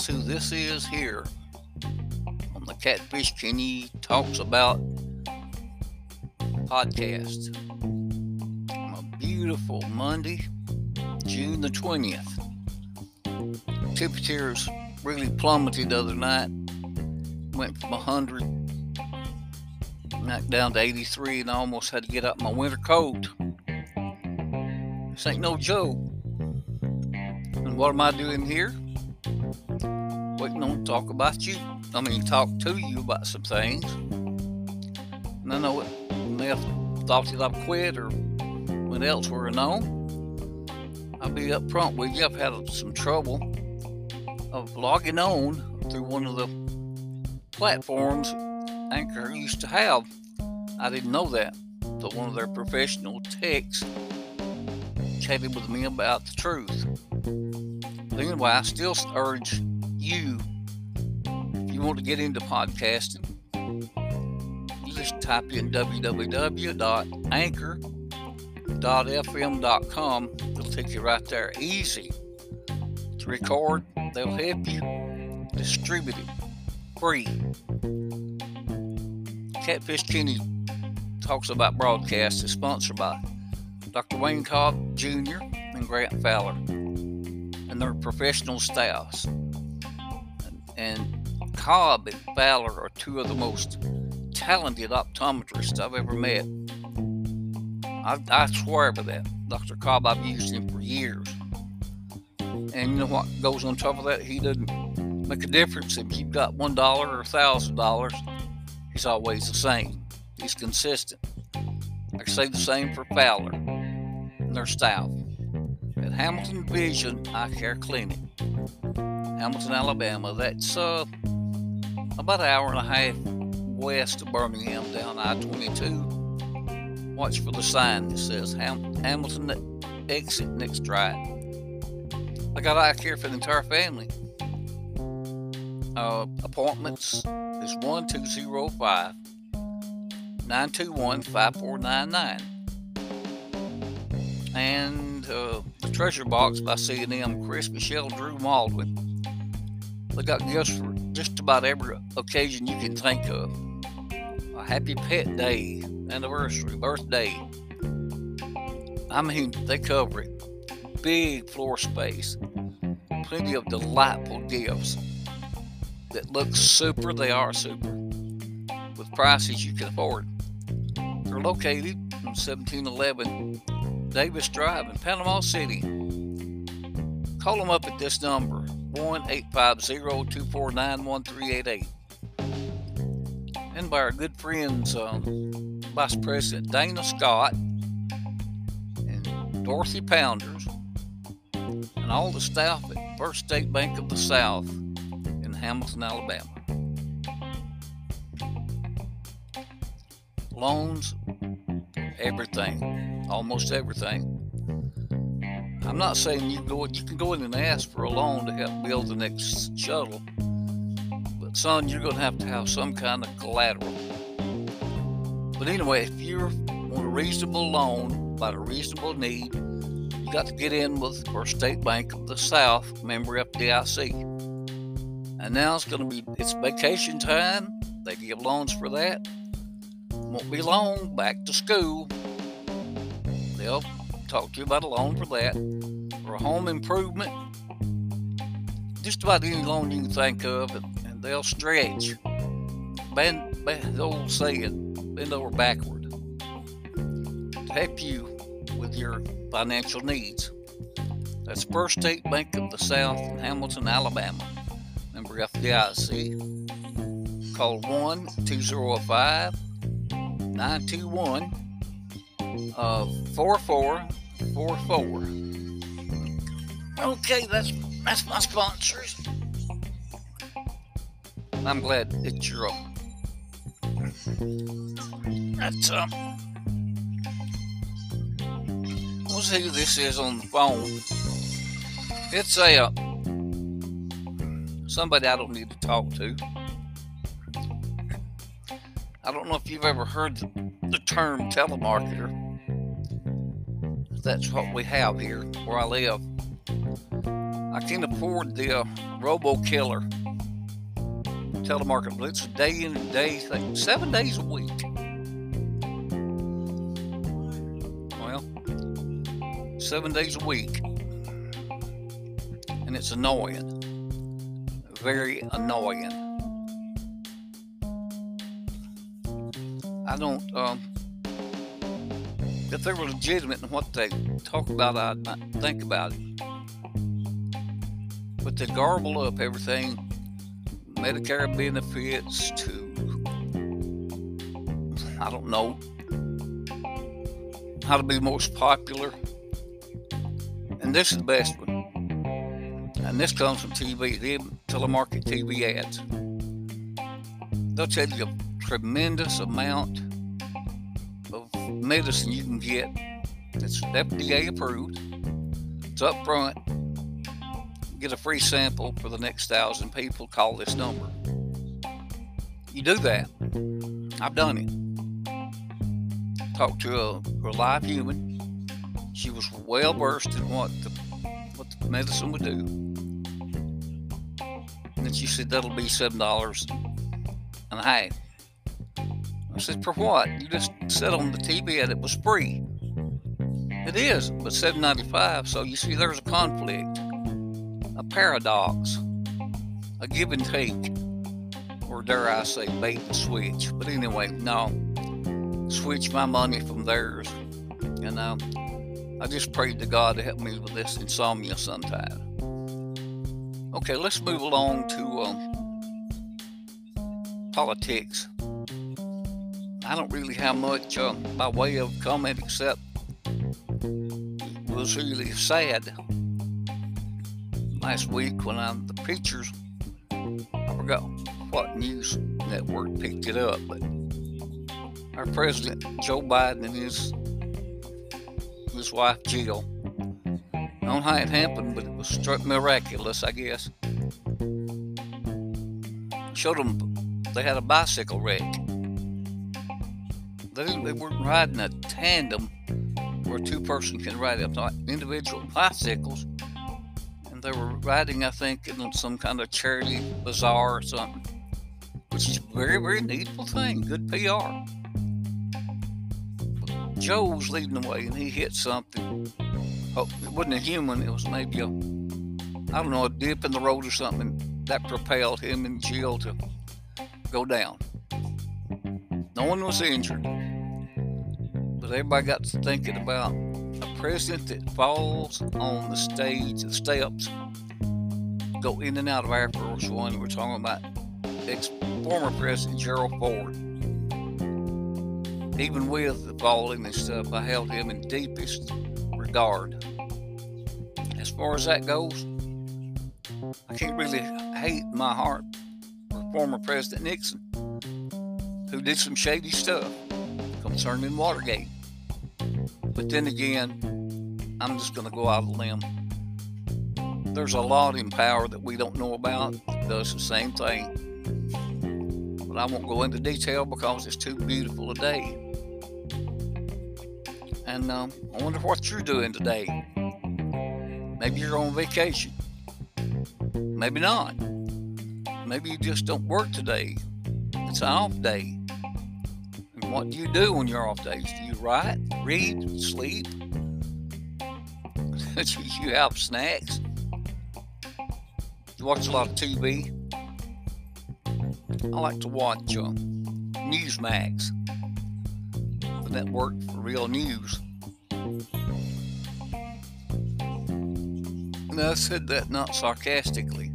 guess who this is here on the Catfish Kenny Talks About podcast on a beautiful Monday, June the 20th. Temperatures really plummeted the other night, went from 100 knocked down to 83 and I almost had to get out my winter coat. This ain't no joke. And what am I doing here? Waiting on to talk about you. I mean, talk to you about some things. And I know it, they thought that I've quit or went elsewhere. No. I'll be up front with you. I've had some trouble of logging on through one of the platforms Anchor used to have. I didn't know that. But one of their professional techs chatted with me about the truth. Anyway, I still urge you, if you want to get into podcasting, just type in www.anchor.fm.com. It'll take you right there. Easy to record. They'll help you distribute it free. Catfish Kenny talks about broadcast is sponsored by Dr. Wayne Cobb Jr. and Grant Fowler and their professional staffs. And Cobb and Fowler are two of the most talented optometrists I've ever met. I, I swear by that. Dr. Cobb, I've used him for years. And you know what goes on top of that? He doesn't make a difference if you've got one dollar or a thousand dollars. He's always the same. He's consistent. I say the same for Fowler and their staff. At Hamilton Vision Eye Care Clinic, Hamilton, Alabama. That's uh, about an hour and a half west of Birmingham down I-22. Watch for the sign that says Ham- Hamilton exit next right. I got eye care for the entire family. Uh, appointments is 1205 921 5499. And uh, the treasure box by C&M, Chris Michelle Drew Maldwin. They got gifts for just about every occasion you can think of. A happy pet day, anniversary, birthday. I mean, they cover it. Big floor space. Plenty of delightful gifts that look super. They are super. With prices you can afford. They're located on 1711 Davis Drive in Panama City. Call them up at this number 1 850 249 1388. And by our good friends, um, Vice President Dana Scott and Dorothy Pounders, and all the staff at First State Bank of the South in Hamilton, Alabama. Loans, everything, almost everything. I'm not saying you go you can go in and ask for a loan to help build the next shuttle, but son, you're going to have to have some kind of collateral. But anyway, if you're want a reasonable loan about a reasonable need, you got to get in with First State Bank of the South, member FDIC. And now it's going to be it's vacation time. They give loans for that. Won't be long. Back to school. They'll talk to you about a loan for that, for a home improvement, just about any loan you can think of, and, they'll stretch. Bend, bend, the old saying, bend over backward to help you with your financial needs. That's First State Bank of the South in Hamilton, Alabama. Member FDIC. Call 1 205 921 uh, uh, 4444. Okay, that's that's my sponsors. I'm glad that you're up. That's um. We'll see who this is on the phone. It's a uh, somebody I don't need to talk to. I don't know if you've ever heard the, the term telemarketer. That's what we have here where I live. I can't afford the uh, RoboKiller telemarketer. It's day in and day thing, seven days a week. Well, seven days a week. And it's annoying. Very annoying. I don't, um, if they were legitimate in what they talk about, not think about it. But they garble up everything Medicare benefits to, I don't know, how to be most popular. And this is the best one. And this comes from TV, the telemarket TV ads. They'll tell you a tremendous amount medicine you can get that's FDA approved. It's up front get a free sample for the next thousand people. Call this number. You do that. I've done it. Talked to a, a live human. She was well versed in what the what the medicine would do. And then she said that'll be seven dollars and a half. I said, for what? You just said on the TV that it was free. It is, but seven ninety five. So you see, there's a conflict a paradox, a give and take, or dare I say, bait and switch. But anyway, no, switch my money from theirs. And uh, I just prayed to God to help me with this insomnia sometime. Okay, let's move along to um, politics. I don't really have much uh, by way of comment except it was really sad last week when I, the preachers, I forgot what news network picked it up, but our president Joe Biden and his his wife Jill. I don't know how it happened, but it was struck miraculous, I guess. Showed them they had a bicycle wreck. They, they weren't riding a tandem where two person can ride up, not individual bicycles And they were riding, I think, in some kind of charity bazaar or something, which is a very, very needful thing. Good PR. Joe was leading the way and he hit something. Oh, it wasn't a human, it was maybe a, I don't know, a dip in the road or something that propelled him and Jill to go down. No one was injured, but everybody got to thinking about a president that falls on the stage, the steps, go in and out of Air Force One. We're talking about ex former President Gerald Ford. Even with the falling and stuff, I held him in deepest regard. As far as that goes, I can't really hate my heart for former President Nixon, did some shady stuff concerning Watergate. But then again, I'm just going to go out a limb. There's a lot in power that we don't know about that does the same thing. But I won't go into detail because it's too beautiful a day. And um, I wonder what you're doing today. Maybe you're on vacation. Maybe not. Maybe you just don't work today. It's an off day. What do you do when you're off days? Do you write, read, sleep? do you have snacks? You watch a lot of TV? I like to watch uh, Newsmax, the network for real news. And I said that not sarcastically.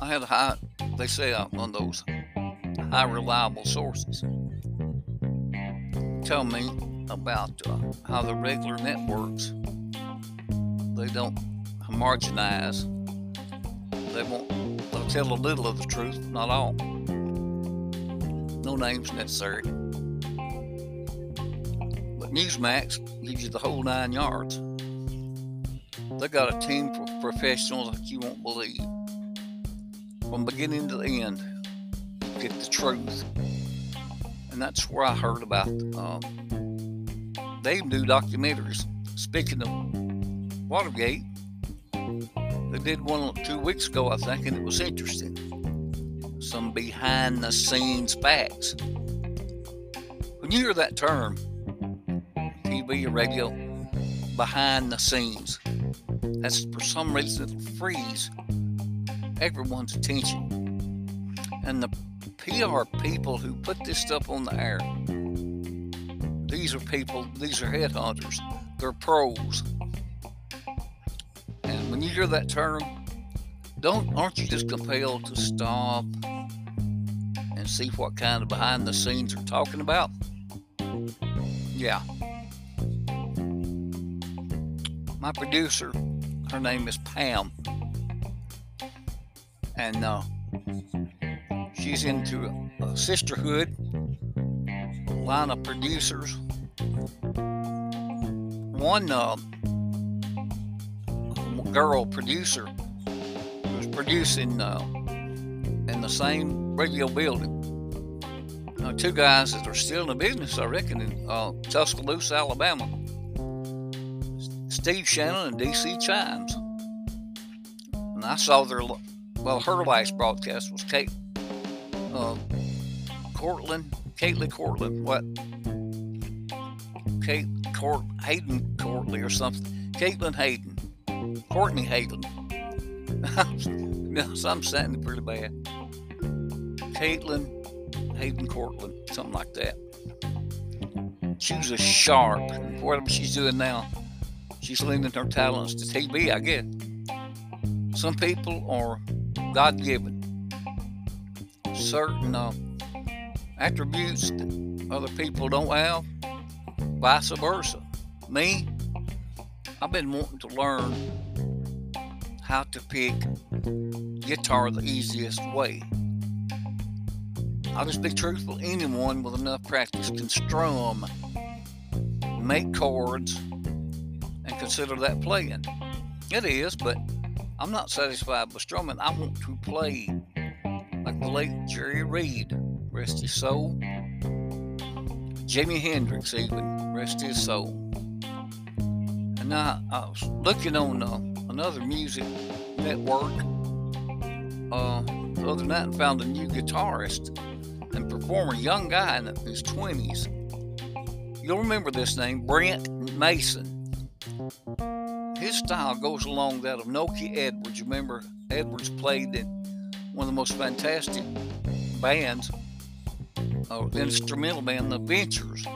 I had a high, they say, uh, one of those high reliable sources. Tell me about uh, how the regular networks they don't homogenize. They won't. They'll tell a little of the truth, not all. No names necessary. But Newsmax gives you the whole nine yards. They got a team of professionals like you won't believe, from beginning to end get the truth. And that's where I heard about um, they do documentaries. Speaking of Watergate. They did one two weeks ago, I think, and it was interesting. Some behind the scenes facts. When you hear that term, TV or radio, behind the scenes, that's for some reason it'll freeze everyone's attention. And the PR people who put this stuff on the air, these are people, these are headhunters, they're pros. And when you hear that term, don't aren't you just compelled to stop and see what kind of behind the scenes they're talking about? Yeah. My producer, her name is Pam. And uh, she's into a, a sisterhood, a line of producers. One uh, girl producer was producing uh, in the same radio building. Uh, two guys that are still in the business, I reckon, in uh, Tuscaloosa, Alabama. Steve Shannon and DC Chimes. And I saw their, well, her last broadcast was Kate, uh, Cortland, Caitlin Cortland, what? Kate Court, Hayden Courtley or something. Caitlin Hayden, Courtney Hayden. no, so I'm sounding pretty bad. Caitlin Hayden Cortland, something like that. She was a sharp. Whatever she's doing now, she's lending her talents to TV, I guess. Some people are God given. Certain uh, attributes that other people don't have, vice versa. Me, I've been wanting to learn how to pick guitar the easiest way. I'll just be truthful. Anyone with enough practice can strum, make chords, and consider that playing. It is, but I'm not satisfied with strumming. I want to play like the late Jerry Reed, rest his soul. Jimi Hendrix, even, rest his soul. And I, I was looking on uh, another music network uh, the other night and found a new guitarist and performer, young guy in his 20s. You'll remember this name, Brent Mason. His style goes along that of Nokie Edwards. You remember Edwards played in one of the most fantastic bands, uh, instrumental band, The Ventures.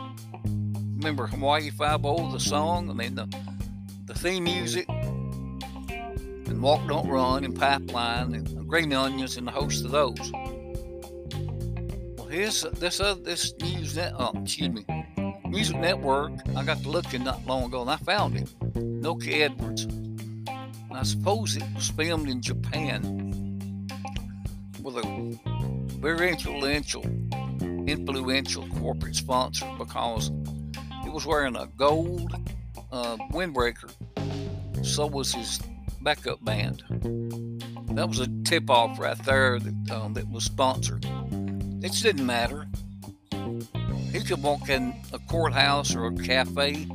Remember Hawaii Five-O, the song? I mean, the, the theme music, and Walk Don't Run, and Pipeline, and Green Onions, and the host of those Well his this uh, this news net uh, excuse me music network I got to looking not long ago and I found it. Nokie Edwards I suppose it was filmed in Japan with a very influential influential corporate sponsor because he was wearing a gold uh, windbreaker so was his backup band that was a tip off right there that, um, that was sponsored it didn't matter. He could walk in a courthouse or a cafe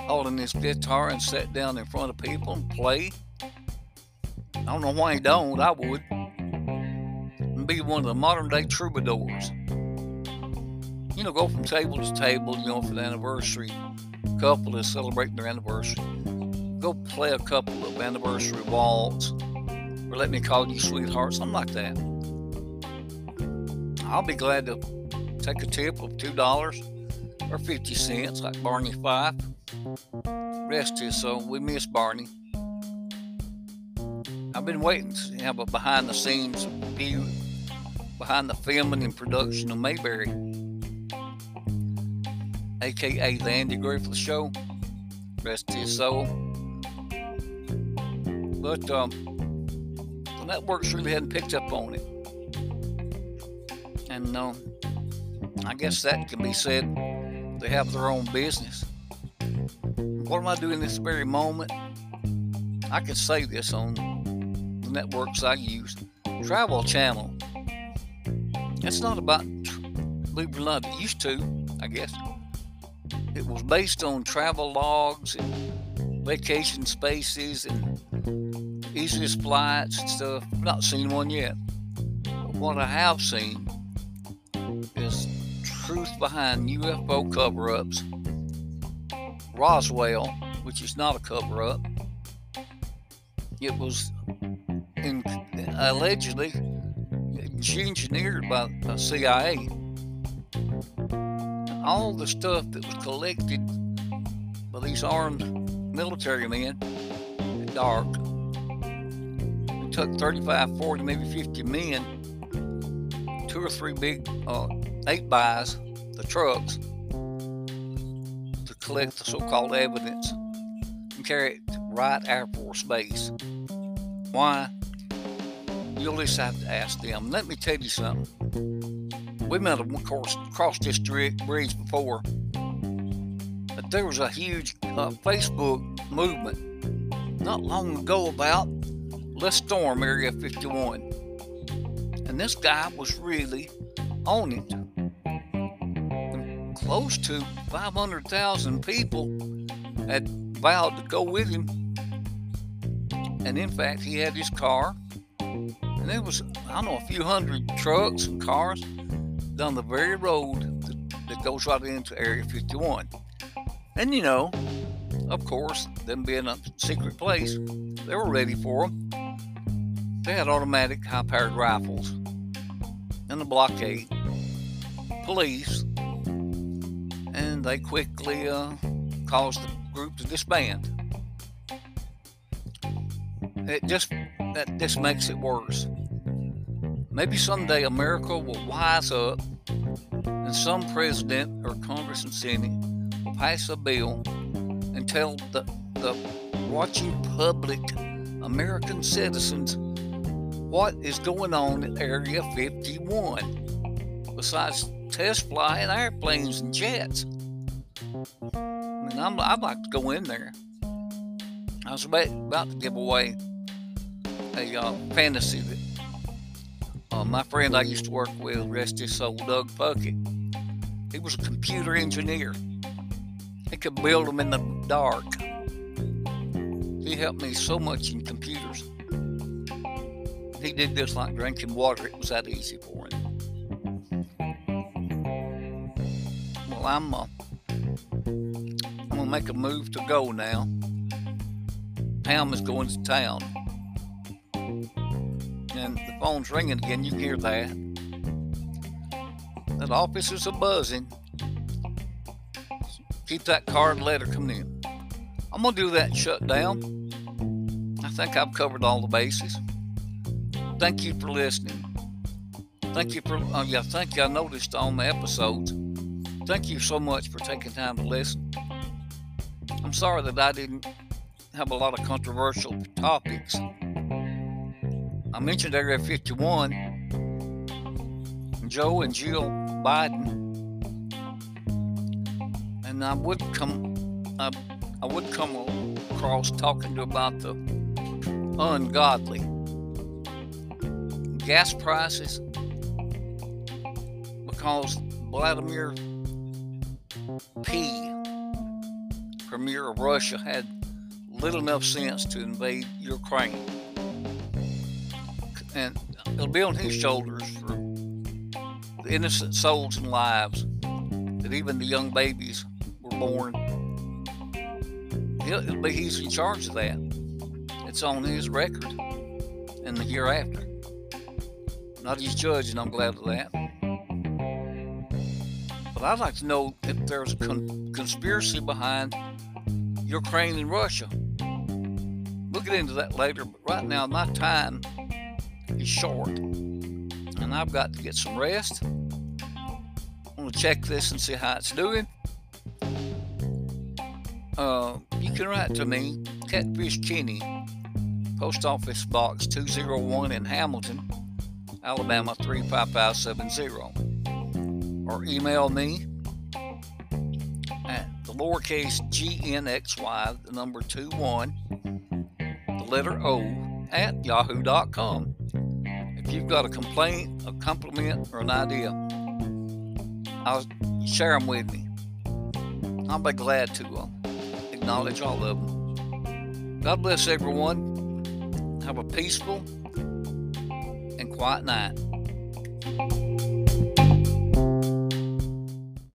holding his guitar and sit down in front of people and play. I don't know why he don't. I would. Be one of the modern day troubadours. You know, go from table to table, you know, for the anniversary couple is celebrating their anniversary. Go play a couple of anniversary waltz or let me call you sweetheart, something like that. I'll be glad to take a tip of two dollars or fifty cents, like Barney Fife. Rest his soul. We miss Barney. I've been waiting to have a behind the scenes view behind the filming and production of Mayberry, aka the Andy Griffith Show. Rest his soul. But um, the networks really hadn't picked up on it. And uh, I guess that can be said they have their own business. What am I doing this very moment? I could say this on the networks I use. Travel Channel. It's not about, believe it it used to, I guess. It was based on travel logs and vacation spaces and easiest flights and stuff. I've not seen one yet. But what I have seen is truth behind UFO cover ups. Roswell, which is not a cover up, it was in, allegedly engineered by the CIA. All the stuff that was collected by these armed military men at dark. It took 35, 40, maybe 50 men, two or three big uh, eight bys, the trucks, to collect the so called evidence and carry it to Wright Air Force Base. Why? You'll just have to ask them. Let me tell you something. We might have crossed this bridge before, but there was a huge uh, Facebook movement not long ago about let's storm Area 51. And this guy was really on it. And close to 500,000 people had vowed to go with him. And in fact, he had his car and there was, I don't know, a few hundred trucks and cars down the very road that, that goes right into Area 51. And you know, of course, them being a secret place, they were ready for them. They had automatic high powered rifles and the blockade, police, and they quickly uh, caused the group to disband. It just that just makes it worse. Maybe someday America will wise up and some president or Congress and Senate will pass a bill and tell the, the watching public American citizens what is going on in Area 51 besides test flying airplanes and jets. I mean, I'm, I'd like to go in there. I was about, about to give away a uh, fantasy that uh, my friend I used to work with, rest his soul, Doug Puckett, he was a computer engineer. He could build them in the dark. He helped me so much in computers. He did this like drinking water. It was that easy for him. Well, I'm uh, I'm gonna make a move to go now. Pam is going to town the phone's ringing again. You can hear that. That office is a buzzing. Keep that card letter coming in. I'm gonna do that shut down. I think I've covered all the bases. Thank you for listening. Thank you for uh, yeah. Thank you. I noticed on the episodes. Thank you so much for taking time to listen. I'm sorry that I didn't have a lot of controversial topics. I mentioned Area 51, Joe and Jill Biden, and I would come, I, I would come across talking to about the ungodly. Gas prices because Vladimir P, Premier of Russia, had little enough sense to invade Ukraine and it'll be on his shoulders for the innocent souls and lives that even the young babies were born. It'll, it'll be he's in charge of that. It's on his record in the hereafter. Not his judge, and I'm glad of that. But I'd like to know if there's a con- conspiracy behind Ukraine and Russia. We'll get into that later, but right now, my time is short. And I've got to get some rest. I'm going to check this and see how it's doing. Uh, you can write to me, Catfish Kenny, Post Office Box 201 in Hamilton, Alabama 35570. Or email me at the lowercase gnxy, the number 21, the letter O, at yahoo.com. If you've got a complaint, a compliment, or an idea, I'll share them with me. I'll be glad to uh, acknowledge all of them. God bless everyone. Have a peaceful and quiet night.